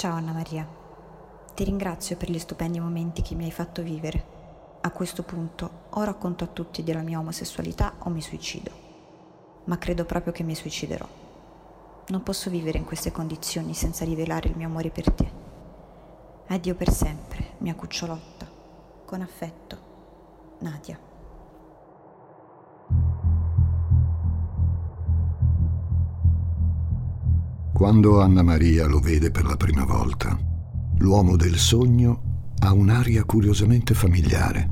Ciao Anna Maria, ti ringrazio per gli stupendi momenti che mi hai fatto vivere. A questo punto o racconto a tutti della mia omosessualità o mi suicido. Ma credo proprio che mi suiciderò. Non posso vivere in queste condizioni senza rivelare il mio amore per te. Addio per sempre, mia cucciolotta. Con affetto, Nadia. Quando Anna Maria lo vede per la prima volta, l'uomo del sogno ha un'aria curiosamente familiare.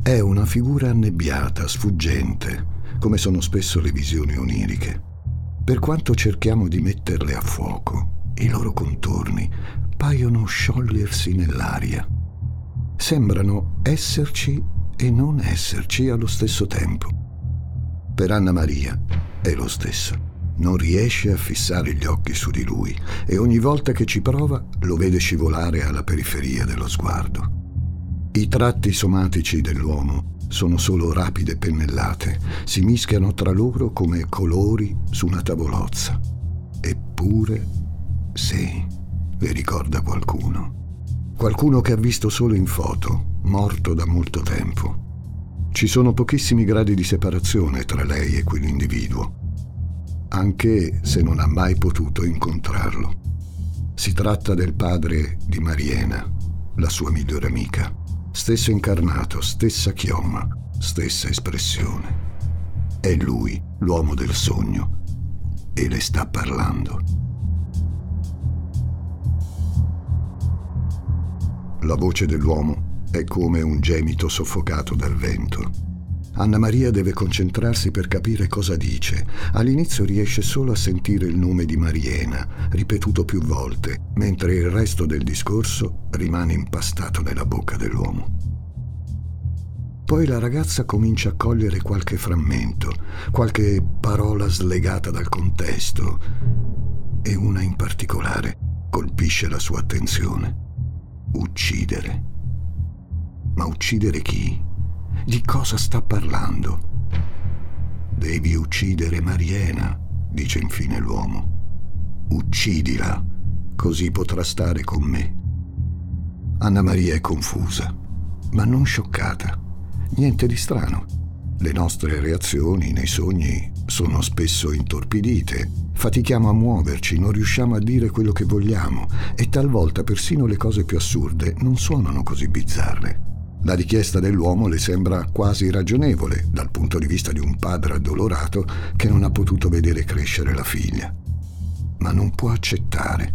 È una figura annebbiata, sfuggente, come sono spesso le visioni oniriche. Per quanto cerchiamo di metterle a fuoco, i loro contorni paiono sciogliersi nell'aria. Sembrano esserci e non esserci allo stesso tempo. Per Anna Maria è lo stesso non riesce a fissare gli occhi su di lui e ogni volta che ci prova lo vede scivolare alla periferia dello sguardo. I tratti somatici dell'uomo sono solo rapide pennellate, si mischiano tra loro come colori su una tavolozza. Eppure, sì, le ricorda qualcuno. Qualcuno che ha visto solo in foto, morto da molto tempo. Ci sono pochissimi gradi di separazione tra lei e quell'individuo anche se non ha mai potuto incontrarlo. Si tratta del padre di Mariena, la sua migliore amica. Stesso incarnato, stessa chioma, stessa espressione. È lui, l'uomo del sogno, e le sta parlando. La voce dell'uomo è come un gemito soffocato dal vento Anna Maria deve concentrarsi per capire cosa dice. All'inizio riesce solo a sentire il nome di Mariena, ripetuto più volte, mentre il resto del discorso rimane impastato nella bocca dell'uomo. Poi la ragazza comincia a cogliere qualche frammento, qualche parola slegata dal contesto, e una in particolare colpisce la sua attenzione. Uccidere. Ma uccidere chi? Di cosa sta parlando? Devi uccidere Mariena, dice infine l'uomo. Uccidila, così potrà stare con me. Anna Maria è confusa, ma non scioccata. Niente di strano. Le nostre reazioni nei sogni sono spesso intorpidite. Fatichiamo a muoverci, non riusciamo a dire quello che vogliamo e talvolta persino le cose più assurde non suonano così bizzarre. La richiesta dell'uomo le sembra quasi ragionevole dal punto di vista di un padre addolorato che non ha potuto vedere crescere la figlia. Ma non può accettare.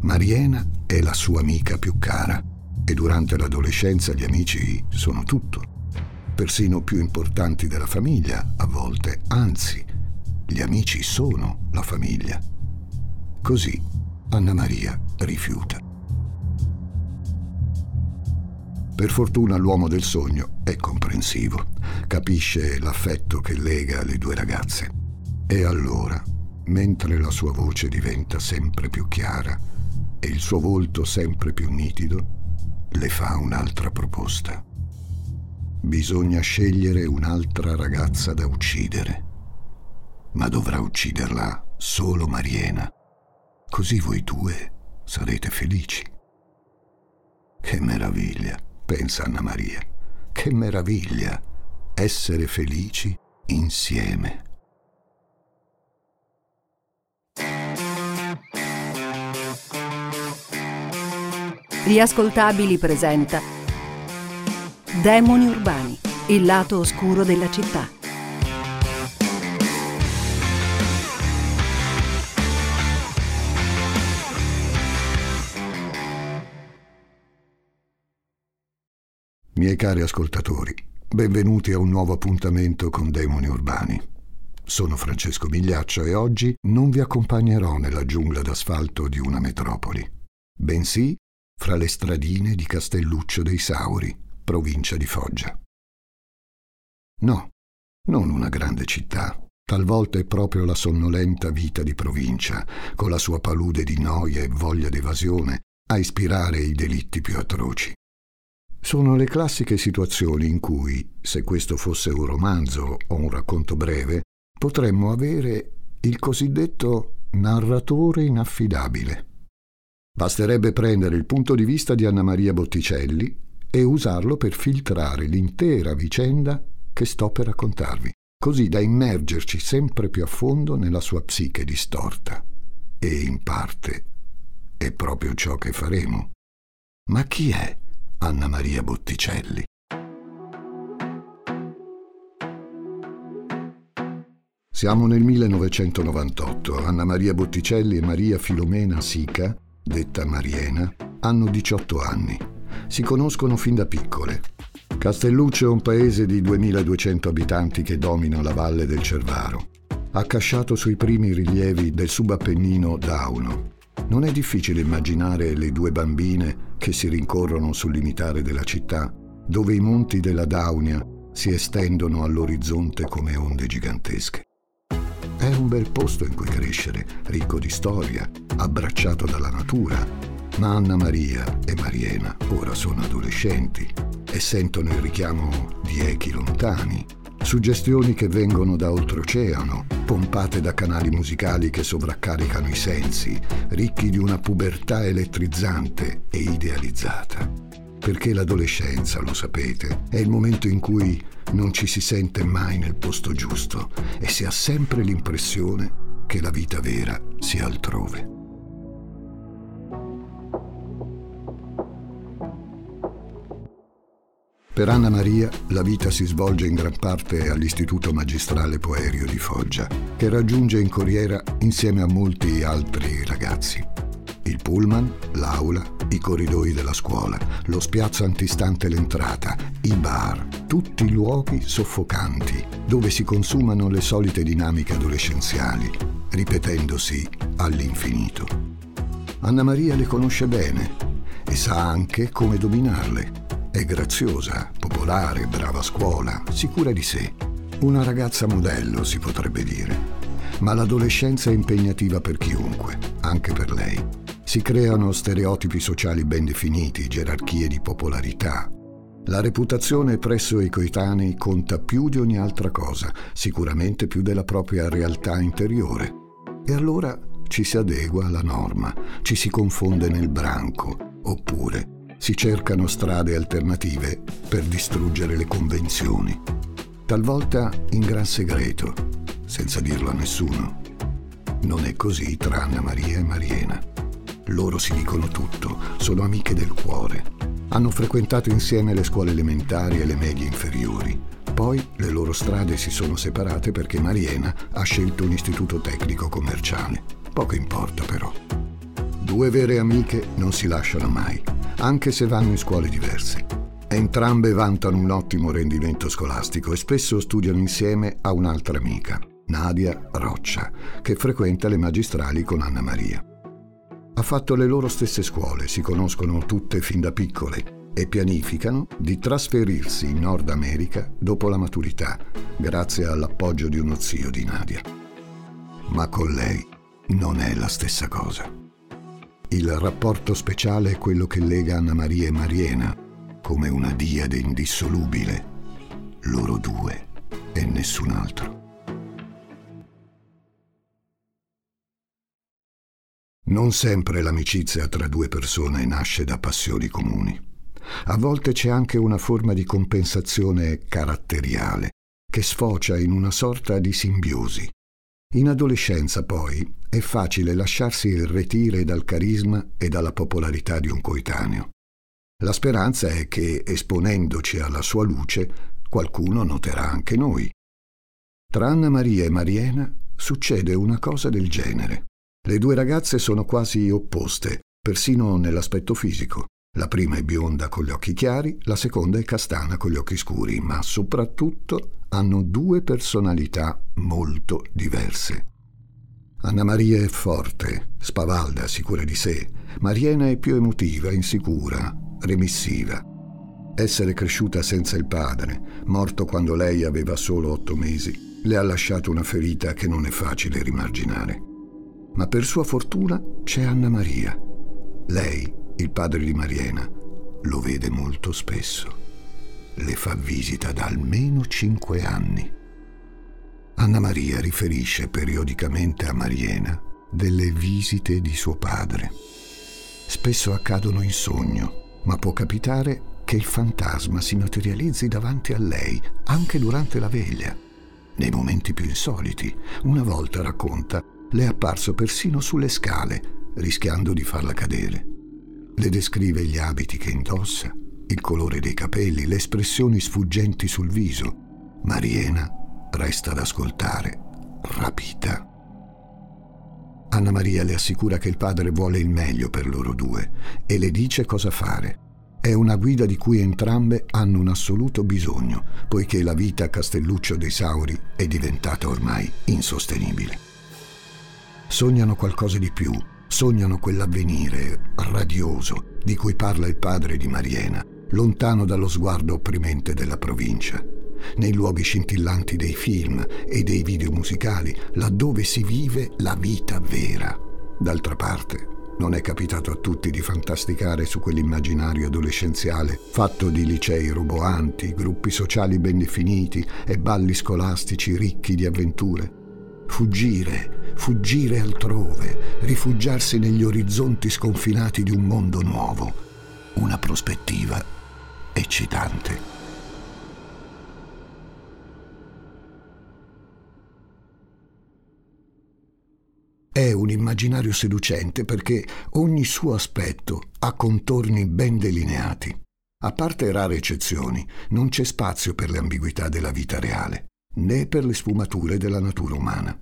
Mariena è la sua amica più cara e durante l'adolescenza gli amici sono tutto, persino più importanti della famiglia a volte, anzi, gli amici sono la famiglia. Così Anna Maria rifiuta. Per fortuna l'uomo del sogno è comprensivo, capisce l'affetto che lega le due ragazze. E allora, mentre la sua voce diventa sempre più chiara e il suo volto sempre più nitido, le fa un'altra proposta. Bisogna scegliere un'altra ragazza da uccidere, ma dovrà ucciderla solo Mariena. Così voi due sarete felici. Che meraviglia! Pensa Anna Maria. Che meraviglia essere felici insieme. Riascoltabili presenta Demoni urbani, il lato oscuro della città Miei cari ascoltatori, benvenuti a un nuovo appuntamento con Demoni Urbani. Sono Francesco Migliaccio e oggi non vi accompagnerò nella giungla d'asfalto di una metropoli, bensì fra le stradine di Castelluccio dei Sauri, provincia di Foggia. No, non una grande città. Talvolta è proprio la sonnolenta vita di provincia, con la sua palude di noia e voglia d'evasione, a ispirare i delitti più atroci. Sono le classiche situazioni in cui, se questo fosse un romanzo o un racconto breve, potremmo avere il cosiddetto narratore inaffidabile. Basterebbe prendere il punto di vista di Anna Maria Botticelli e usarlo per filtrare l'intera vicenda che sto per raccontarvi, così da immergerci sempre più a fondo nella sua psiche distorta. E in parte è proprio ciò che faremo. Ma chi è Anna Maria Botticelli? Siamo nel 1998. Anna Maria Botticelli e Maria Filomena Sica, detta Mariena, hanno 18 anni. Si conoscono fin da piccole. Castelluccio è un paese di 2200 abitanti che domina la valle del Cervaro, accasciato sui primi rilievi del subappennino Dauno. Non è difficile immaginare le due bambine che si rincorrono sul limitare della città, dove i monti della Daunia si estendono all'orizzonte come onde gigantesche. È un bel posto in cui crescere, ricco di storia, abbracciato dalla natura, ma Anna Maria e Mariena ora sono adolescenti e sentono il richiamo di echi lontani, suggestioni che vengono da oltreoceano, pompate da canali musicali che sovraccaricano i sensi, ricchi di una pubertà elettrizzante e idealizzata. Perché l'adolescenza, lo sapete, è il momento in cui non ci si sente mai nel posto giusto e si ha sempre l'impressione che la vita vera sia altrove. Per Anna Maria la vita si svolge in gran parte all'Istituto Magistrale Poerio di Foggia, che raggiunge in corriera insieme a molti altri ragazzi. Il pullman, l'aula, i corridoi della scuola, lo spiazzo antistante l'entrata, i bar, tutti luoghi soffocanti dove si consumano le solite dinamiche adolescenziali, ripetendosi all'infinito. Anna Maria le conosce bene e sa anche come dominarle è graziosa, popolare, brava a scuola, sicura di sé. Una ragazza modello, si potrebbe dire. Ma l'adolescenza è impegnativa per chiunque, anche per lei. Si creano stereotipi sociali ben definiti, gerarchie di popolarità. La reputazione presso i coetanei conta più di ogni altra cosa, sicuramente più della propria realtà interiore. E allora ci si adegua alla norma, ci si confonde nel branco, oppure si cercano strade alternative per distruggere le convenzioni, talvolta in gran segreto, senza dirlo a nessuno. Non è così tra Anna Maria e Mariena. Loro si dicono tutto, sono amiche del cuore. Hanno frequentato insieme le scuole elementari e le medie inferiori. Poi le loro strade si sono separate perché Mariena ha scelto un istituto tecnico commerciale. Poco importa però. Due vere amiche non si lasciano mai anche se vanno in scuole diverse. Entrambe vantano un ottimo rendimento scolastico e spesso studiano insieme a un'altra amica, Nadia Roccia, che frequenta le magistrali con Anna Maria. Ha fatto le loro stesse scuole, si conoscono tutte fin da piccole e pianificano di trasferirsi in Nord America dopo la maturità, grazie all'appoggio di uno zio di Nadia. Ma con lei non è la stessa cosa. Il rapporto speciale è quello che lega Anna Maria e Mariena, come una diade indissolubile, loro due e nessun altro. Non sempre l'amicizia tra due persone nasce da passioni comuni. A volte c'è anche una forma di compensazione caratteriale che sfocia in una sorta di simbiosi. In adolescenza, poi, è facile lasciarsi irretire dal carisma e dalla popolarità di un coetaneo. La speranza è che, esponendoci alla sua luce, qualcuno noterà anche noi. Tra Anna Maria e Mariena succede una cosa del genere. Le due ragazze sono quasi opposte, persino nell'aspetto fisico. La prima è bionda con gli occhi chiari, la seconda è castana con gli occhi scuri, ma soprattutto hanno due personalità molto diverse. Anna Maria è forte, spavalda, sicura di sé. Mariena è più emotiva, insicura, remissiva. Essere cresciuta senza il padre, morto quando lei aveva solo otto mesi, le ha lasciato una ferita che non è facile rimarginare. Ma per sua fortuna c'è Anna Maria. Lei, il padre di Mariena, lo vede molto spesso. Le fa visita da almeno cinque anni. Anna Maria riferisce periodicamente a Mariena delle visite di suo padre. spesso accadono in sogno, ma può capitare che il fantasma si materializzi davanti a lei anche durante la veglia. Nei momenti più insoliti, una volta racconta, le è apparso persino sulle scale, rischiando di farla cadere. Le descrive gli abiti che indossa, il colore dei capelli, le espressioni sfuggenti sul viso. Mariena resta ad ascoltare, rapita. Anna Maria le assicura che il padre vuole il meglio per loro due e le dice cosa fare. È una guida di cui entrambe hanno un assoluto bisogno, poiché la vita a Castelluccio dei Sauri è diventata ormai insostenibile. Sognano qualcosa di più, sognano quell'avvenire radioso di cui parla il padre di Mariena, lontano dallo sguardo opprimente della provincia, nei luoghi scintillanti dei film e dei video musicali, laddove si vive la vita vera. D'altra parte, non è capitato a tutti di fantasticare su quell'immaginario adolescenziale fatto di licei roboanti, gruppi sociali ben definiti e balli scolastici ricchi di avventure. Fuggire, fuggire altrove, rifugiarsi negli orizzonti sconfinati di un mondo nuovo. Una prospettiva eccitante. È un immaginario seducente perché ogni suo aspetto ha contorni ben delineati. A parte rare eccezioni, non c'è spazio per le ambiguità della vita reale, né per le sfumature della natura umana.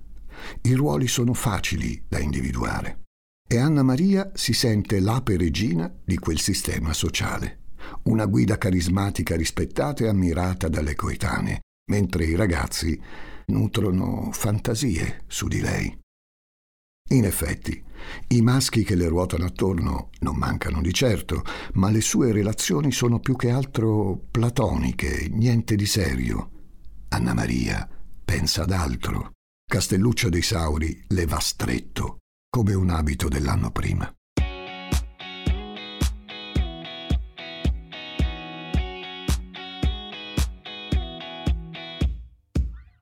I ruoli sono facili da individuare. E Anna Maria si sente l'ape regina di quel sistema sociale, una guida carismatica rispettata e ammirata dalle coetanee, mentre i ragazzi nutrono fantasie su di lei. In effetti, i maschi che le ruotano attorno non mancano di certo, ma le sue relazioni sono più che altro platoniche, niente di serio. Anna Maria pensa ad altro. Castelluccio dei Sauri le va stretto, come un abito dell'anno prima.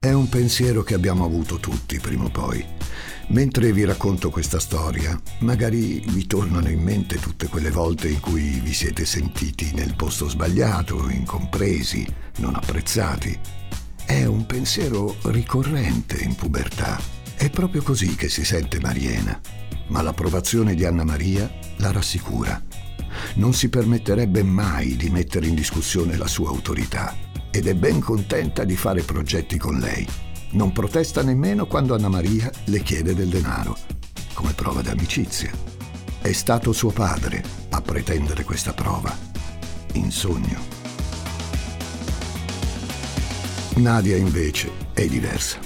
È un pensiero che abbiamo avuto tutti prima o poi. Mentre vi racconto questa storia, magari vi tornano in mente tutte quelle volte in cui vi siete sentiti nel posto sbagliato, incompresi, non apprezzati. È un pensiero ricorrente in pubertà. È proprio così che si sente Mariena, ma l'approvazione di Anna Maria la rassicura. Non si permetterebbe mai di mettere in discussione la sua autorità ed è ben contenta di fare progetti con lei non protesta nemmeno quando Anna Maria le chiede del denaro, come prova d'amicizia. È stato suo padre a pretendere questa prova, in sogno. Nadia invece è diversa.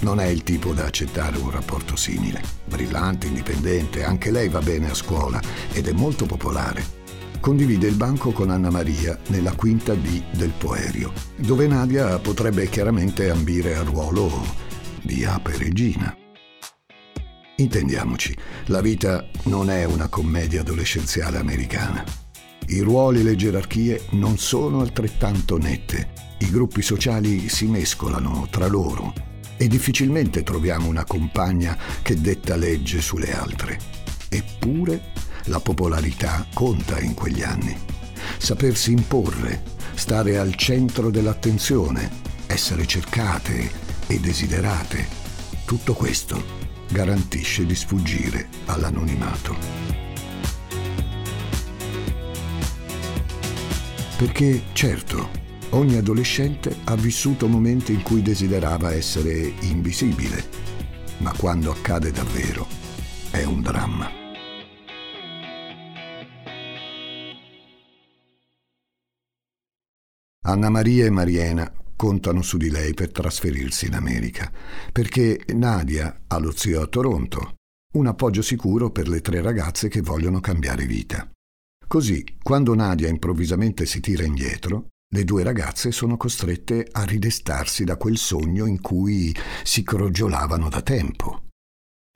Non è il tipo da accettare un rapporto simile. Brillante, indipendente, anche lei va bene a scuola ed è molto popolare condivide il banco con Anna Maria nella quinta D del Poerio, dove Nadia potrebbe chiaramente ambire al ruolo di ape regina. Intendiamoci, la vita non è una commedia adolescenziale americana. I ruoli e le gerarchie non sono altrettanto nette, i gruppi sociali si mescolano tra loro e difficilmente troviamo una compagna che detta legge sulle altre. Eppure la popolarità conta in quegli anni. Sapersi imporre, stare al centro dell'attenzione, essere cercate e desiderate, tutto questo garantisce di sfuggire all'anonimato. Perché, certo, ogni adolescente ha vissuto momenti in cui desiderava essere invisibile, ma quando accade davvero è un dramma. Anna Maria e Mariena contano su di lei per trasferirsi in America, perché Nadia ha lo zio a Toronto, un appoggio sicuro per le tre ragazze che vogliono cambiare vita. Così, quando Nadia improvvisamente si tira indietro, le due ragazze sono costrette a ridestarsi da quel sogno in cui si crogiolavano da tempo.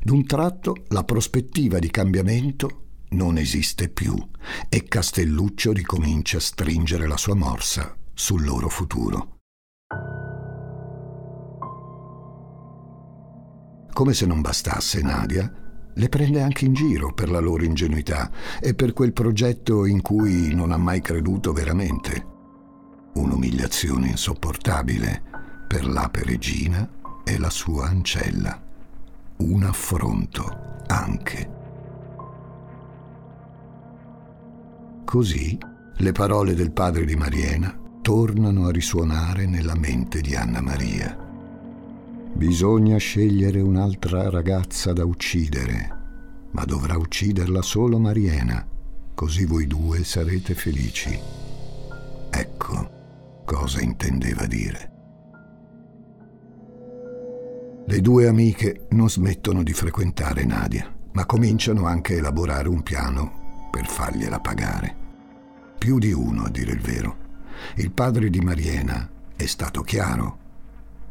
D'un tratto la prospettiva di cambiamento non esiste più e Castelluccio ricomincia a stringere la sua morsa sul loro futuro. Come se non bastasse, Nadia, le prende anche in giro per la loro ingenuità e per quel progetto in cui non ha mai creduto veramente. Un'umiliazione insopportabile per l'ape regina e la sua ancella. Un affronto anche. Così le parole del padre di Mariena tornano a risuonare nella mente di Anna Maria. Bisogna scegliere un'altra ragazza da uccidere, ma dovrà ucciderla solo Mariena, così voi due sarete felici. Ecco cosa intendeva dire. Le due amiche non smettono di frequentare Nadia, ma cominciano anche a elaborare un piano per fargliela pagare. Più di uno, a dire il vero. Il padre di Mariena è stato chiaro.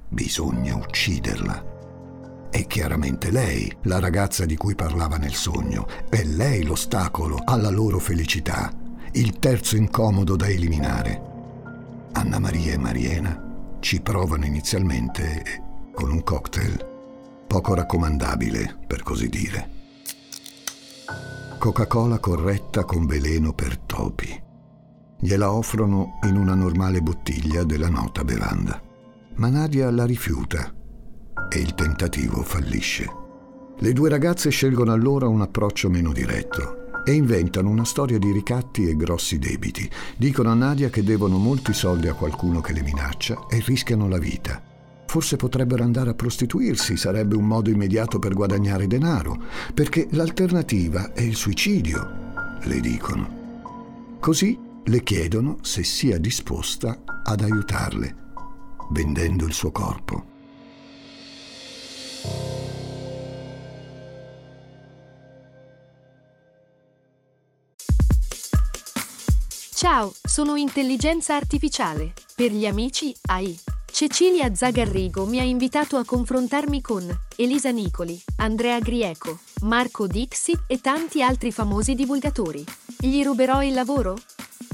Bisogna ucciderla. È chiaramente lei, la ragazza di cui parlava nel sogno. È lei l'ostacolo alla loro felicità, il terzo incomodo da eliminare. Anna Maria e Mariena ci provano inizialmente con un cocktail poco raccomandabile, per così dire. Coca-Cola corretta con veleno per topi. Gliela offrono in una normale bottiglia della nota bevanda. Ma Nadia la rifiuta e il tentativo fallisce. Le due ragazze scelgono allora un approccio meno diretto e inventano una storia di ricatti e grossi debiti. Dicono a Nadia che devono molti soldi a qualcuno che le minaccia e rischiano la vita. Forse potrebbero andare a prostituirsi, sarebbe un modo immediato per guadagnare denaro, perché l'alternativa è il suicidio, le dicono. Così le chiedono se sia disposta ad aiutarle, vendendo il suo corpo. Ciao, sono intelligenza artificiale. Per gli amici AI. Cecilia Zagarrigo mi ha invitato a confrontarmi con Elisa Nicoli, Andrea Grieco, Marco Dixi e tanti altri famosi divulgatori. Gli ruberò il lavoro?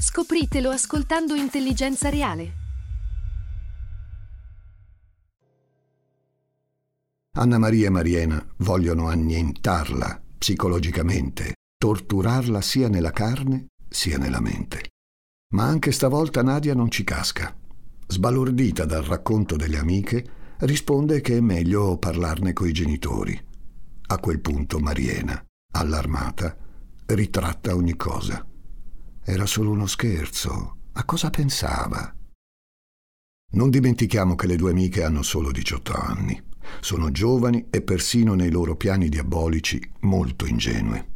Scopritelo ascoltando Intelligenza Reale. Anna Maria e Mariena vogliono annientarla psicologicamente, torturarla sia nella carne sia nella mente. Ma anche stavolta Nadia non ci casca. Sbalordita dal racconto delle amiche, risponde che è meglio parlarne coi genitori. A quel punto Mariena, allarmata, ritratta ogni cosa. Era solo uno scherzo. A cosa pensava? Non dimentichiamo che le due amiche hanno solo 18 anni. Sono giovani e persino nei loro piani diabolici molto ingenue.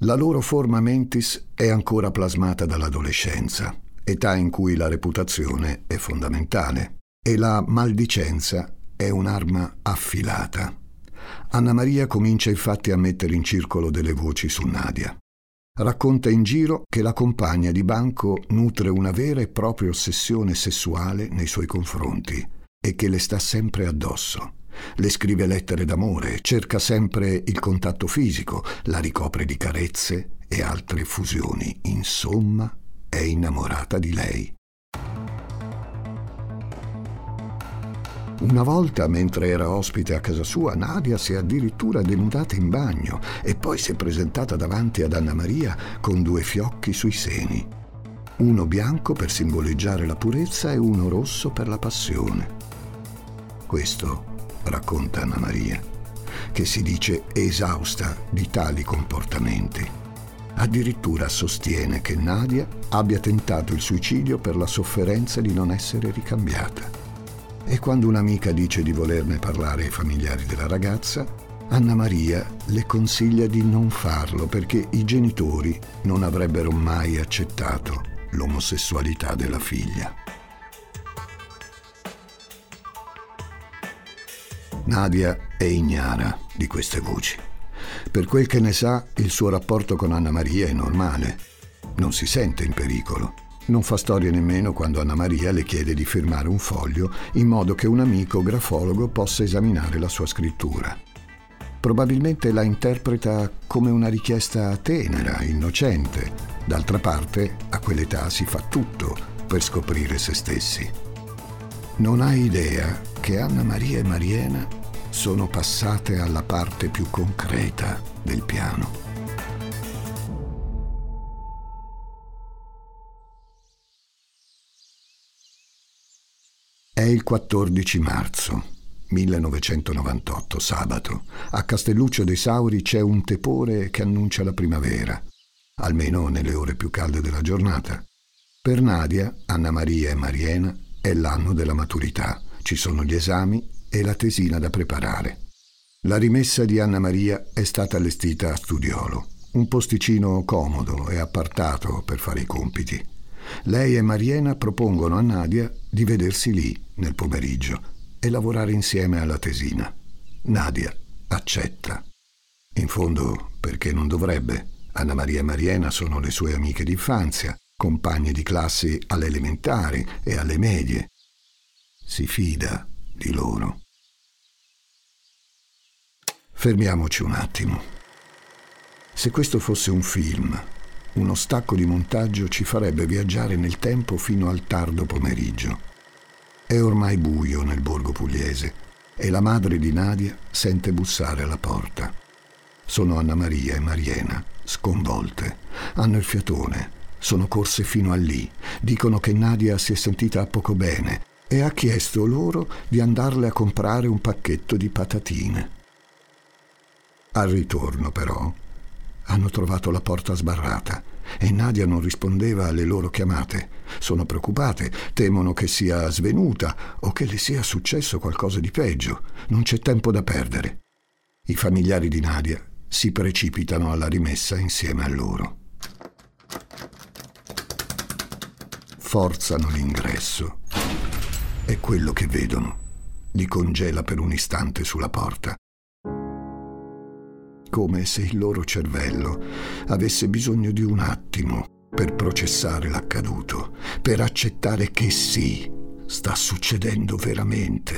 La loro forma mentis è ancora plasmata dall'adolescenza, età in cui la reputazione è fondamentale, e la maldicenza è un'arma affilata. Anna Maria comincia infatti a mettere in circolo delle voci su Nadia. Racconta in giro che la compagna di banco nutre una vera e propria ossessione sessuale nei suoi confronti e che le sta sempre addosso. Le scrive lettere d'amore, cerca sempre il contatto fisico, la ricopre di carezze e altre fusioni. Insomma, è innamorata di lei. Una volta, mentre era ospite a casa sua, Nadia si è addirittura denudata in bagno e poi si è presentata davanti ad Anna Maria con due fiocchi sui seni. Uno bianco per simboleggiare la purezza e uno rosso per la passione. Questo racconta Anna Maria, che si dice esausta di tali comportamenti. Addirittura sostiene che Nadia abbia tentato il suicidio per la sofferenza di non essere ricambiata. E quando un'amica dice di volerne parlare ai familiari della ragazza, Anna Maria le consiglia di non farlo perché i genitori non avrebbero mai accettato l'omosessualità della figlia. Nadia è ignara di queste voci. Per quel che ne sa, il suo rapporto con Anna Maria è normale. Non si sente in pericolo non fa storie nemmeno quando Anna Maria le chiede di firmare un foglio in modo che un amico grafologo possa esaminare la sua scrittura. Probabilmente la interpreta come una richiesta tenera, innocente. D'altra parte, a quell'età si fa tutto per scoprire se stessi. Non ha idea che Anna Maria e Mariena sono passate alla parte più concreta del piano. È il 14 marzo 1998, sabato. A Castelluccio dei Sauri c'è un tepore che annuncia la primavera, almeno nelle ore più calde della giornata. Per Nadia, Anna Maria e Mariena è l'anno della maturità. Ci sono gli esami e la tesina da preparare. La rimessa di Anna Maria è stata allestita a studiolo, un posticino comodo e appartato per fare i compiti. Lei e Mariena propongono a Nadia di vedersi lì nel pomeriggio e lavorare insieme alla tesina. Nadia accetta. In fondo, perché non dovrebbe? Anna Maria e Mariena sono le sue amiche d'infanzia, compagne di classi alle elementari e alle medie. Si fida di loro. Fermiamoci un attimo. Se questo fosse un film, uno stacco di montaggio ci farebbe viaggiare nel tempo fino al tardo pomeriggio. È ormai buio nel borgo pugliese e la madre di Nadia sente bussare alla porta. Sono Anna Maria e Mariena, sconvolte. Hanno il fiatone. Sono corse fino a lì. Dicono che Nadia si è sentita poco bene e ha chiesto loro di andarle a comprare un pacchetto di patatine. Al ritorno, però, hanno trovato la porta sbarrata e Nadia non rispondeva alle loro chiamate. Sono preoccupate, temono che sia svenuta o che le sia successo qualcosa di peggio. Non c'è tempo da perdere. I familiari di Nadia si precipitano alla rimessa insieme a loro. Forzano l'ingresso e quello che vedono li congela per un istante sulla porta come se il loro cervello avesse bisogno di un attimo per processare l'accaduto, per accettare che sì, sta succedendo veramente.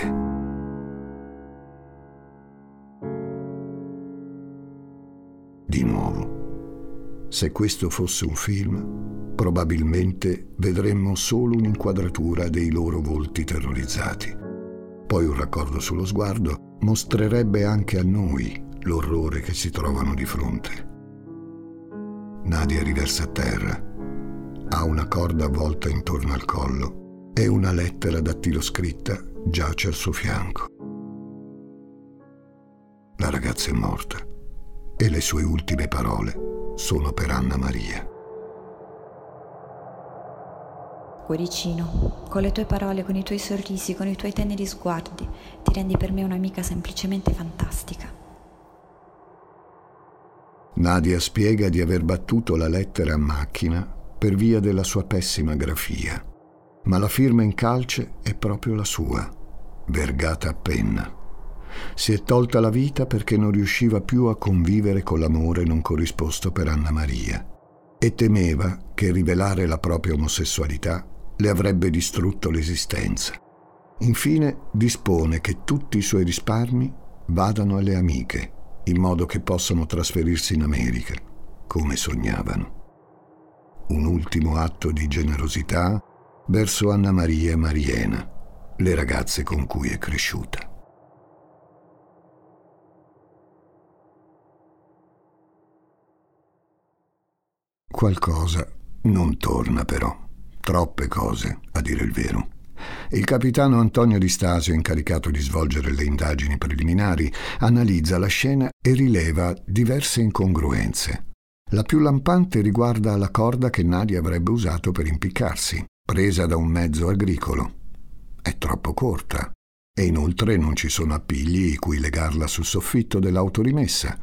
Di nuovo, se questo fosse un film, probabilmente vedremmo solo un'inquadratura dei loro volti terrorizzati. Poi un raccordo sullo sguardo mostrerebbe anche a noi l'orrore che si trovano di fronte. Nadia riversa a terra, ha una corda avvolta intorno al collo e una lettera dattiloscritta giace al suo fianco. La ragazza è morta e le sue ultime parole sono per Anna Maria. Cuoricino, con le tue parole, con i tuoi sorrisi, con i tuoi teneri sguardi, ti rendi per me un'amica semplicemente fantastica. Nadia spiega di aver battuto la lettera a macchina per via della sua pessima grafia, ma la firma in calce è proprio la sua, vergata a penna. Si è tolta la vita perché non riusciva più a convivere con l'amore non corrisposto per Anna Maria e temeva che rivelare la propria omosessualità le avrebbe distrutto l'esistenza. Infine dispone che tutti i suoi risparmi vadano alle amiche in modo che possano trasferirsi in America, come sognavano. Un ultimo atto di generosità verso Anna Maria e Mariena, le ragazze con cui è cresciuta. Qualcosa non torna però, troppe cose, a dire il vero. Il capitano Antonio Di Stasio, incaricato di svolgere le indagini preliminari, analizza la scena e rileva diverse incongruenze. La più lampante riguarda la corda che Nadia avrebbe usato per impiccarsi, presa da un mezzo agricolo. È troppo corta e inoltre non ci sono appigli cui legarla sul soffitto dell'autorimessa.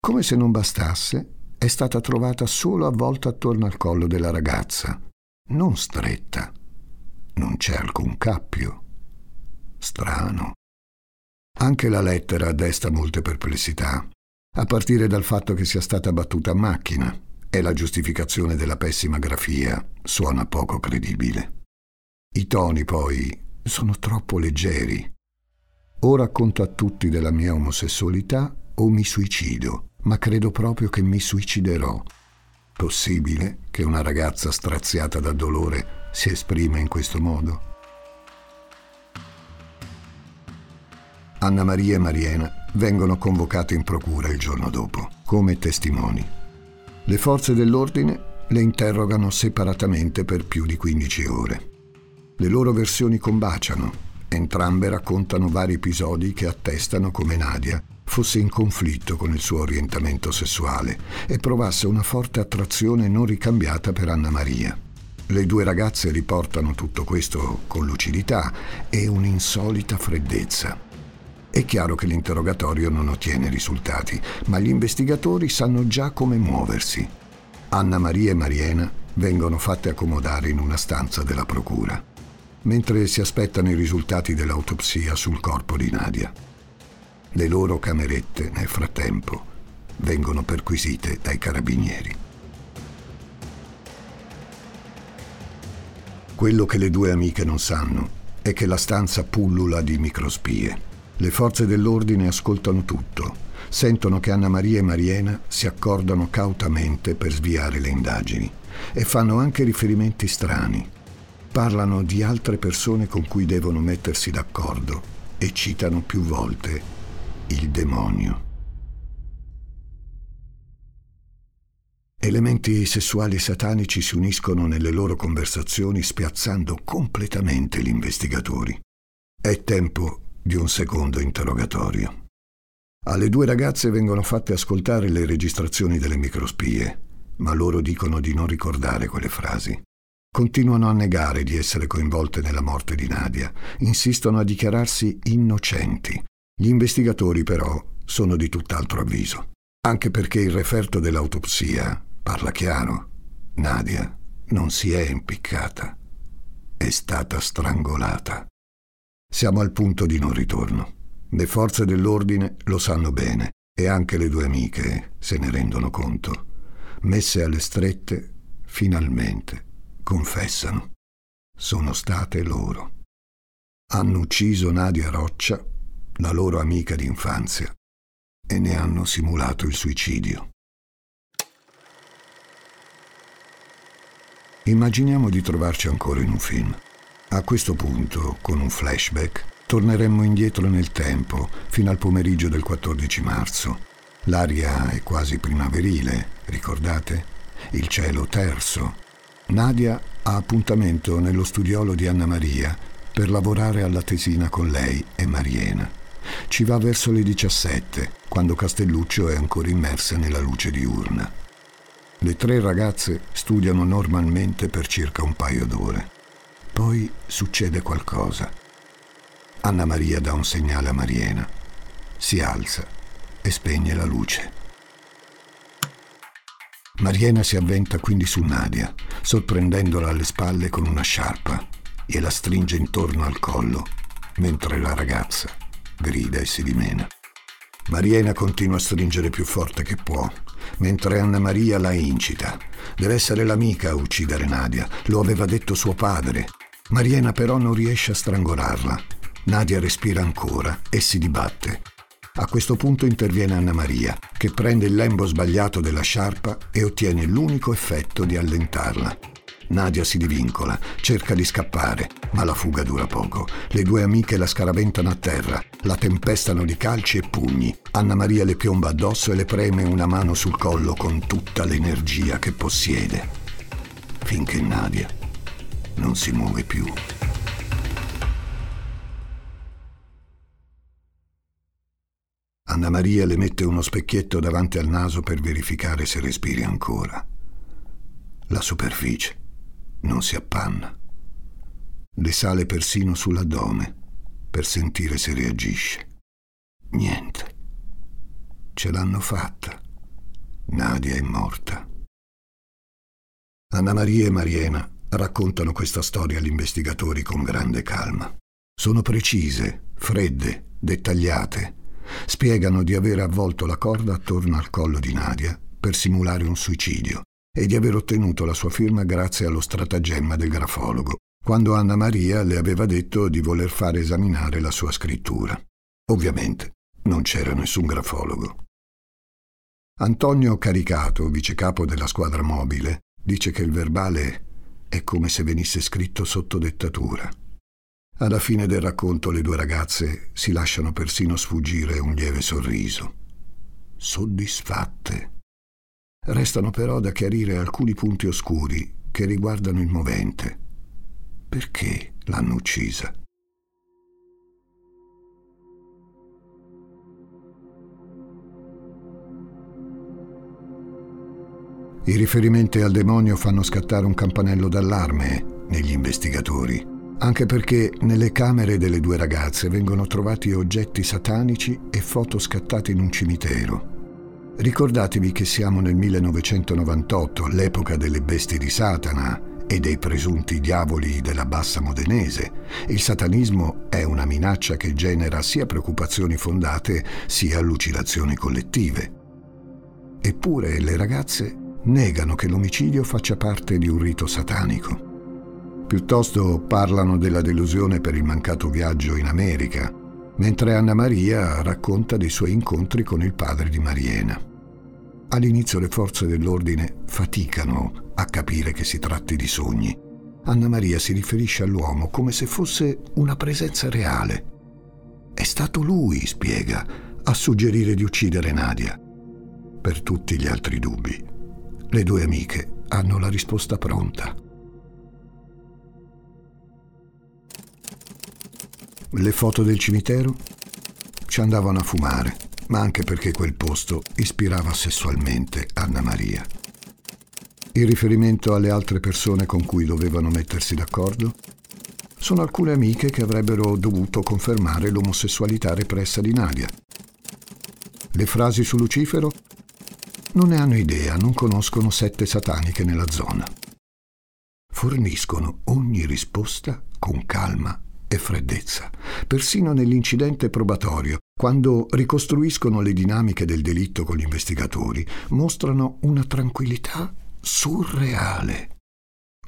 Come se non bastasse, è stata trovata solo avvolta attorno al collo della ragazza, non stretta non c'è alcun cappio. Strano. Anche la lettera desta molte perplessità, a partire dal fatto che sia stata battuta a macchina e la giustificazione della pessima grafia suona poco credibile. I toni, poi, sono troppo leggeri. O racconto a tutti della mia omosessualità o mi suicido, ma credo proprio che mi suiciderò. Possibile che una ragazza straziata dal dolore si esprime in questo modo. Anna Maria e Mariena vengono convocate in procura il giorno dopo, come testimoni. Le forze dell'ordine le interrogano separatamente per più di 15 ore. Le loro versioni combaciano, entrambe raccontano vari episodi che attestano come Nadia fosse in conflitto con il suo orientamento sessuale e provasse una forte attrazione non ricambiata per Anna Maria. Le due ragazze riportano tutto questo con lucidità e un'insolita freddezza. È chiaro che l'interrogatorio non ottiene risultati, ma gli investigatori sanno già come muoversi. Anna Maria e Mariena vengono fatte accomodare in una stanza della procura, mentre si aspettano i risultati dell'autopsia sul corpo di Nadia. Le loro camerette, nel frattempo, vengono perquisite dai carabinieri. Quello che le due amiche non sanno è che la stanza pullula di microspie. Le forze dell'ordine ascoltano tutto, sentono che Anna Maria e Mariena si accordano cautamente per sviare le indagini e fanno anche riferimenti strani. Parlano di altre persone con cui devono mettersi d'accordo e citano più volte il demonio. Elementi sessuali satanici si uniscono nelle loro conversazioni spiazzando completamente gli investigatori. È tempo di un secondo interrogatorio. Alle due ragazze vengono fatte ascoltare le registrazioni delle microspie, ma loro dicono di non ricordare quelle frasi. Continuano a negare di essere coinvolte nella morte di Nadia, insistono a dichiararsi innocenti gli investigatori però sono di tutt'altro avviso, anche perché il referto dell'autopsia parla chiaro. Nadia non si è impiccata, è stata strangolata. Siamo al punto di non ritorno. Le forze dell'ordine lo sanno bene e anche le due amiche se ne rendono conto. Messe alle strette, finalmente confessano. Sono state loro. Hanno ucciso Nadia Roccia la loro amica d'infanzia, e ne hanno simulato il suicidio. Immaginiamo di trovarci ancora in un film. A questo punto, con un flashback, torneremmo indietro nel tempo, fino al pomeriggio del 14 marzo. L'aria è quasi primaverile, ricordate? Il cielo terso. Nadia ha appuntamento nello studiolo di Anna Maria per lavorare alla tesina con lei e Mariena. Ci va verso le 17, quando Castelluccio è ancora immersa nella luce diurna. Le tre ragazze studiano normalmente per circa un paio d'ore. Poi succede qualcosa. Anna Maria dà un segnale a Mariena. Si alza e spegne la luce. Mariena si avventa quindi su Nadia, sorprendendola alle spalle con una sciarpa e la stringe intorno al collo, mentre la ragazza grida e si dimena. Mariena continua a stringere più forte che può, mentre Anna Maria la incita. Deve essere l'amica a uccidere Nadia, lo aveva detto suo padre. Mariena però non riesce a strangolarla. Nadia respira ancora e si dibatte. A questo punto interviene Anna Maria, che prende il lembo sbagliato della sciarpa e ottiene l'unico effetto di allentarla. Nadia si divincola, cerca di scappare, ma la fuga dura poco. Le due amiche la scaraventano a terra, la tempestano di calci e pugni. Anna Maria le piomba addosso e le preme una mano sul collo con tutta l'energia che possiede. Finché Nadia non si muove più. Anna Maria le mette uno specchietto davanti al naso per verificare se respiri ancora. La superficie non si appanna. Le sale persino sull'addome per sentire se reagisce. Niente. Ce l'hanno fatta. Nadia è morta. Anna Maria e Mariena raccontano questa storia agli investigatori con grande calma. Sono precise, fredde, dettagliate. Spiegano di aver avvolto la corda attorno al collo di Nadia per simulare un suicidio e di aver ottenuto la sua firma grazie allo stratagemma del grafologo, quando Anna Maria le aveva detto di voler fare esaminare la sua scrittura. Ovviamente non c'era nessun grafologo. Antonio Caricato, vicecapo della squadra mobile, dice che il verbale è come se venisse scritto sotto dettatura. Alla fine del racconto le due ragazze si lasciano persino sfuggire un lieve sorriso. Soddisfatte. Restano però da chiarire alcuni punti oscuri che riguardano il movente. Perché l'hanno uccisa? I riferimenti al demonio fanno scattare un campanello d'allarme negli investigatori, anche perché nelle camere delle due ragazze vengono trovati oggetti satanici e foto scattate in un cimitero. Ricordatevi che siamo nel 1998, l'epoca delle bestie di Satana e dei presunti diavoli della bassa modenese. Il satanismo è una minaccia che genera sia preoccupazioni fondate sia allucinazioni collettive. Eppure le ragazze negano che l'omicidio faccia parte di un rito satanico. Piuttosto parlano della delusione per il mancato viaggio in America, mentre Anna Maria racconta dei suoi incontri con il padre di Mariena. All'inizio le forze dell'ordine faticano a capire che si tratti di sogni. Anna Maria si riferisce all'uomo come se fosse una presenza reale. È stato lui, spiega, a suggerire di uccidere Nadia. Per tutti gli altri dubbi, le due amiche hanno la risposta pronta. Le foto del cimitero ci andavano a fumare, ma anche perché quel posto ispirava sessualmente Anna Maria. Il riferimento alle altre persone con cui dovevano mettersi d'accordo sono alcune amiche che avrebbero dovuto confermare l'omosessualità repressa di Nadia. Le frasi su Lucifero non ne hanno idea, non conoscono sette sataniche nella zona. Forniscono ogni risposta con calma e freddezza, persino nell'incidente probatorio, quando ricostruiscono le dinamiche del delitto con gli investigatori, mostrano una tranquillità surreale.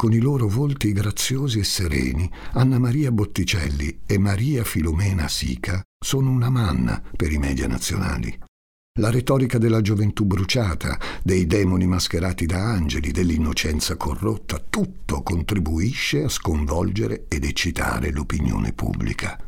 Con i loro volti graziosi e sereni, Anna Maria Botticelli e Maria Filomena Sica sono una manna per i media nazionali. La retorica della gioventù bruciata, dei demoni mascherati da angeli, dell'innocenza corrotta, tutto contribuisce a sconvolgere ed eccitare l'opinione pubblica.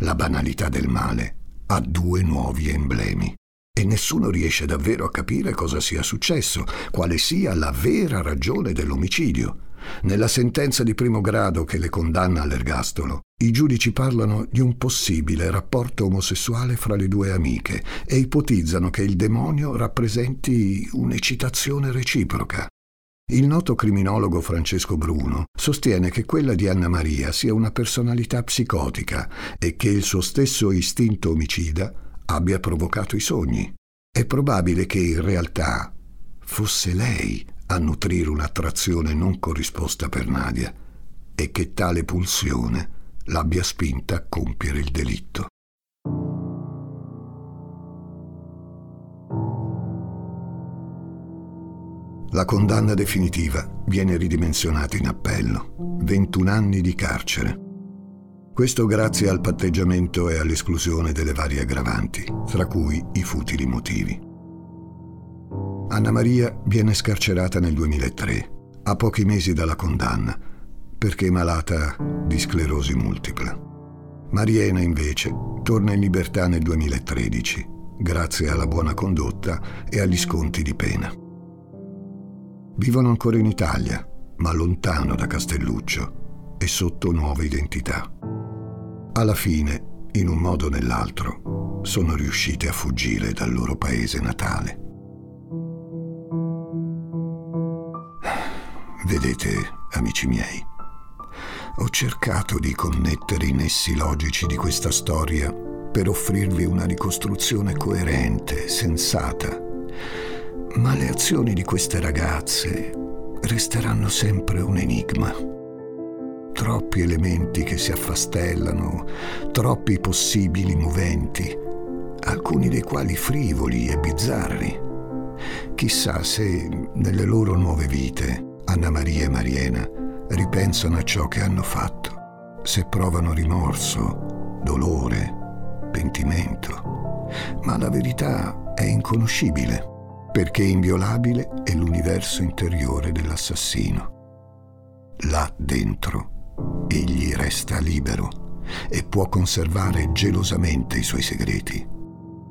La banalità del male ha due nuovi emblemi e nessuno riesce davvero a capire cosa sia successo, quale sia la vera ragione dell'omicidio. Nella sentenza di primo grado che le condanna all'ergastolo, i giudici parlano di un possibile rapporto omosessuale fra le due amiche e ipotizzano che il demonio rappresenti un'eccitazione reciproca. Il noto criminologo Francesco Bruno sostiene che quella di Anna Maria sia una personalità psicotica e che il suo stesso istinto omicida abbia provocato i sogni. È probabile che in realtà fosse lei a nutrire un'attrazione non corrisposta per Nadia e che tale pulsione l'abbia spinta a compiere il delitto. La condanna definitiva viene ridimensionata in appello, 21 anni di carcere. Questo grazie al patteggiamento e all'esclusione delle varie aggravanti, tra cui i futili motivi. Anna Maria viene scarcerata nel 2003, a pochi mesi dalla condanna, perché malata di sclerosi multipla. Mariena invece torna in libertà nel 2013, grazie alla buona condotta e agli sconti di pena. Vivono ancora in Italia, ma lontano da Castelluccio e sotto nuove identità. Alla fine, in un modo o nell'altro, sono riuscite a fuggire dal loro paese natale. Vedete, amici miei, ho cercato di connettere i nessi logici di questa storia per offrirvi una ricostruzione coerente, sensata, ma le azioni di queste ragazze resteranno sempre un enigma. Troppi elementi che si affastellano, troppi possibili moventi, alcuni dei quali frivoli e bizzarri. Chissà se nelle loro nuove vite Anna Maria e Mariena ripensano a ciò che hanno fatto, se provano rimorso, dolore, pentimento. Ma la verità è inconoscibile, perché inviolabile è l'universo interiore dell'assassino. Là dentro egli resta libero, e può conservare gelosamente i suoi segreti.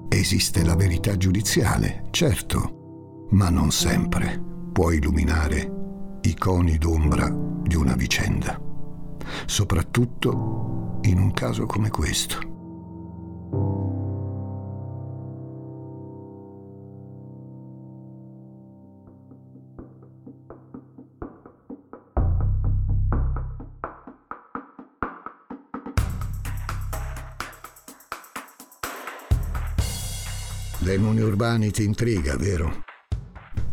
Esiste la verità giudiziale, certo, ma non sempre può illuminare i coni d'ombra di una vicenda, soprattutto in un caso come questo. Demoni urbani ti intriga, vero?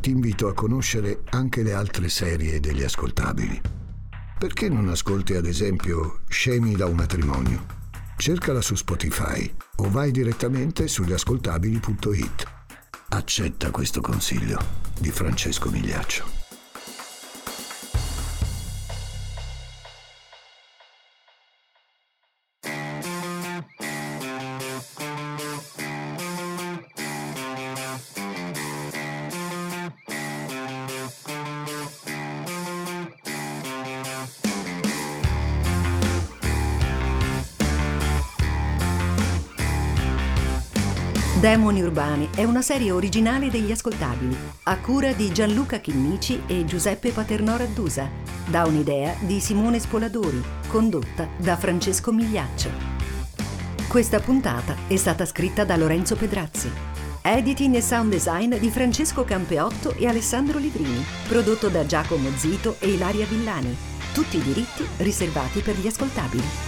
Ti invito a conoscere anche le altre serie degli ascoltabili. Perché non ascolti ad esempio Scemi da un matrimonio? Cercala su Spotify o vai direttamente sugli ascoltabili.it. Accetta questo consiglio di Francesco Migliaccio. Urbani è una serie originale degli ascoltabili, a cura di Gianluca Chinnici e Giuseppe Paternò Raddusa, da un'idea di Simone Spoladori, condotta da Francesco Migliaccio. Questa puntata è stata scritta da Lorenzo Pedrazzi. Editing e sound design di Francesco Campeotto e Alessandro Livrini, prodotto da Giacomo Zito e Ilaria Villani. Tutti i diritti riservati per gli ascoltabili.